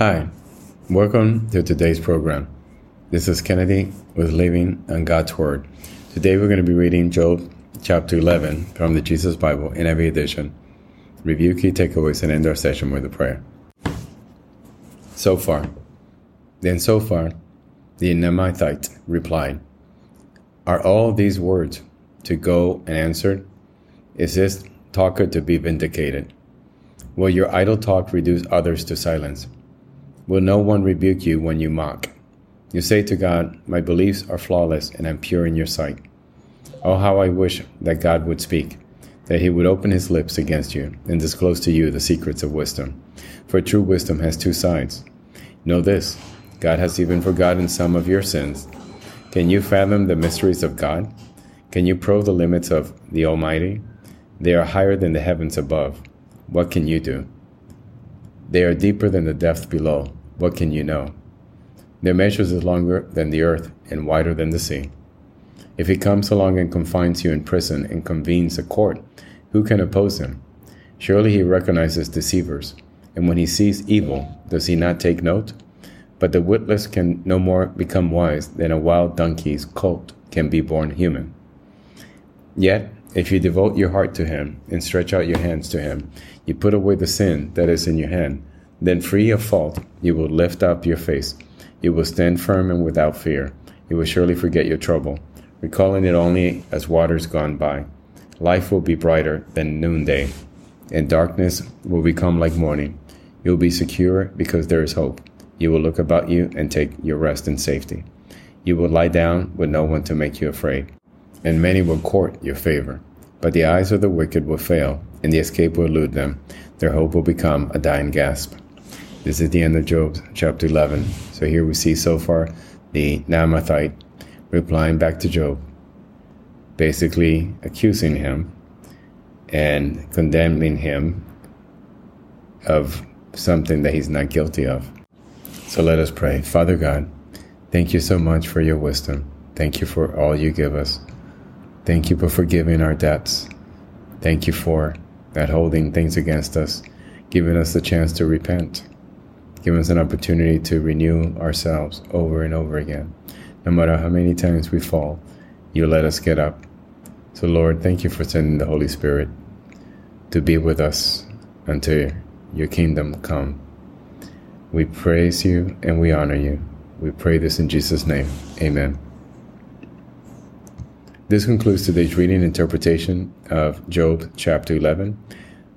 Hi, welcome to today's program. This is Kennedy with Living on God's Word. Today we're going to be reading Job chapter 11 from the Jesus Bible NIV edition. Review key takeaways and end our session with a prayer. Zophar. Then Zophar, the Naamathite replied, Are all these words to go and answer? Is this talker to be vindicated? Will your idle talk reduce others to silence? Will no one rebuke you when you mock? You say to God, My beliefs are flawless and I'm pure in your sight. Oh, how I wish that God would speak, that he would open his lips against you and disclose to you the secrets of wisdom. For true wisdom has two sides. Know this God has even forgotten some of your sins. Can you fathom the mysteries of God? Can you probe the limits of the Almighty? They are higher than the heavens above. What can you do? They are deeper than the depth below. What can you know? Their measures is longer than the earth and wider than the sea. If he comes along and confines you in prison and convenes a court, who can oppose him? Surely he recognizes deceivers, and when he sees evil, does he not take note? But the witless can no more become wise than a wild donkey's colt can be born human. Yet, if you devote your heart to him and stretch out your hands to him, you put away the sin that is in your hand then, free of fault, you will lift up your face. You will stand firm and without fear. You will surely forget your trouble, recalling it only as waters gone by. Life will be brighter than noonday, and darkness will become like morning. You will be secure because there is hope. You will look about you and take your rest in safety. You will lie down with no one to make you afraid, and many will court your favor. But the eyes of the wicked will fail, and the escape will elude them. Their hope will become a dying gasp. This is the end of Job chapter 11. So here we see Zophar the Naamathite replying back to Job, basically accusing him and condemning him of something that he's not guilty of. So let us pray. Father God, thank you so much for your wisdom. Thank you for all you give us. Thank you for forgiving our debts. Thank you for not holding things against us, giving us the chance to repent. Give us an opportunity to renew ourselves over and over again. No matter how many times we fall, you let us get up. So, Lord, thank you for sending the Holy Spirit to be with us until your kingdom come. We praise you and we honor you. We pray this in Jesus' name. Amen. This concludes today's reading and interpretation of Job chapter 11.